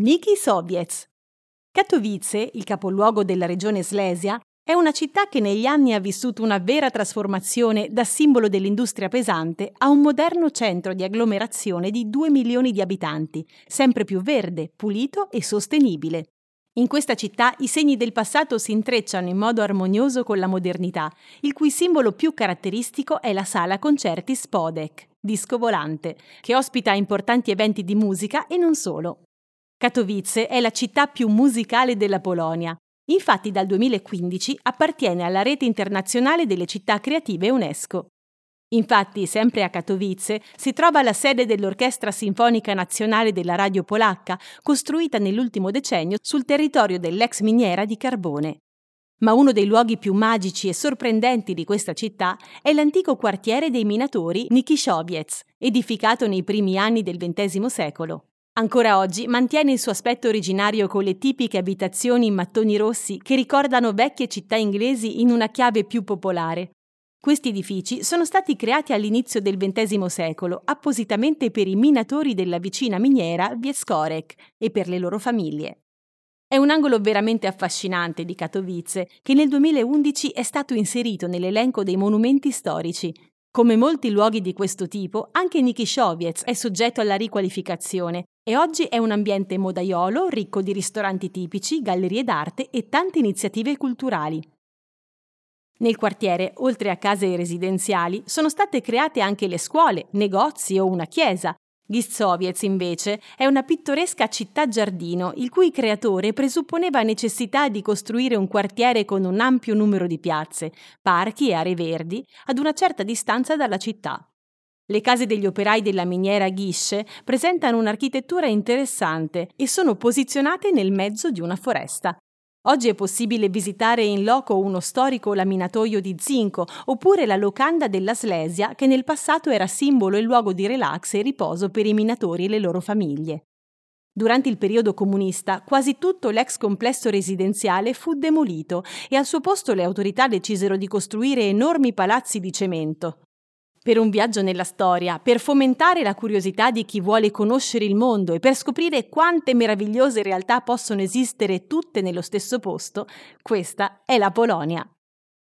Niki Soviets. Katowice, il capoluogo della regione Slesia, è una città che negli anni ha vissuto una vera trasformazione da simbolo dell'industria pesante a un moderno centro di agglomerazione di 2 milioni di abitanti, sempre più verde, pulito e sostenibile. In questa città i segni del passato si intrecciano in modo armonioso con la modernità, il cui simbolo più caratteristico è la sala concerti Spodek, disco volante, che ospita importanti eventi di musica e non solo. Katowice è la città più musicale della Polonia, Infatti dal 2015 appartiene alla rete internazionale delle città creative UNESCO. Infatti, sempre a Katowice, si trova la sede dell'Orchestra Sinfonica Nazionale della Radio Polacca, costruita nell'ultimo decennio sul territorio dell'ex miniera di carbone. Ma uno dei luoghi più magici e sorprendenti di questa città è l'antico quartiere dei minatori Nikishoviec, edificato nei primi anni del XX secolo. Ancora oggi mantiene il suo aspetto originario con le tipiche abitazioni in mattoni rossi che ricordano vecchie città inglesi in una chiave più popolare. Questi edifici sono stati creati all'inizio del XX secolo appositamente per i minatori della vicina miniera Vieskorek e per le loro famiglie. È un angolo veramente affascinante di Katowice che nel 2011 è stato inserito nell'elenco dei monumenti storici come molti luoghi di questo tipo, anche Nikishoviec è soggetto alla riqualificazione e oggi è un ambiente modaiolo ricco di ristoranti tipici, gallerie d'arte e tante iniziative culturali. Nel quartiere, oltre a case residenziali, sono state create anche le scuole, negozi o una chiesa, Gissoviec, invece, è una pittoresca città-giardino il cui creatore presupponeva necessità di costruire un quartiere con un ampio numero di piazze, parchi e aree verdi ad una certa distanza dalla città. Le case degli operai della miniera Ghisce presentano un'architettura interessante e sono posizionate nel mezzo di una foresta, Oggi è possibile visitare in loco uno storico laminatoio di zinco oppure la locanda della Slesia che nel passato era simbolo e luogo di relax e riposo per i minatori e le loro famiglie. Durante il periodo comunista quasi tutto l'ex complesso residenziale fu demolito e al suo posto le autorità decisero di costruire enormi palazzi di cemento per un viaggio nella storia, per fomentare la curiosità di chi vuole conoscere il mondo e per scoprire quante meravigliose realtà possono esistere tutte nello stesso posto, questa è la Polonia.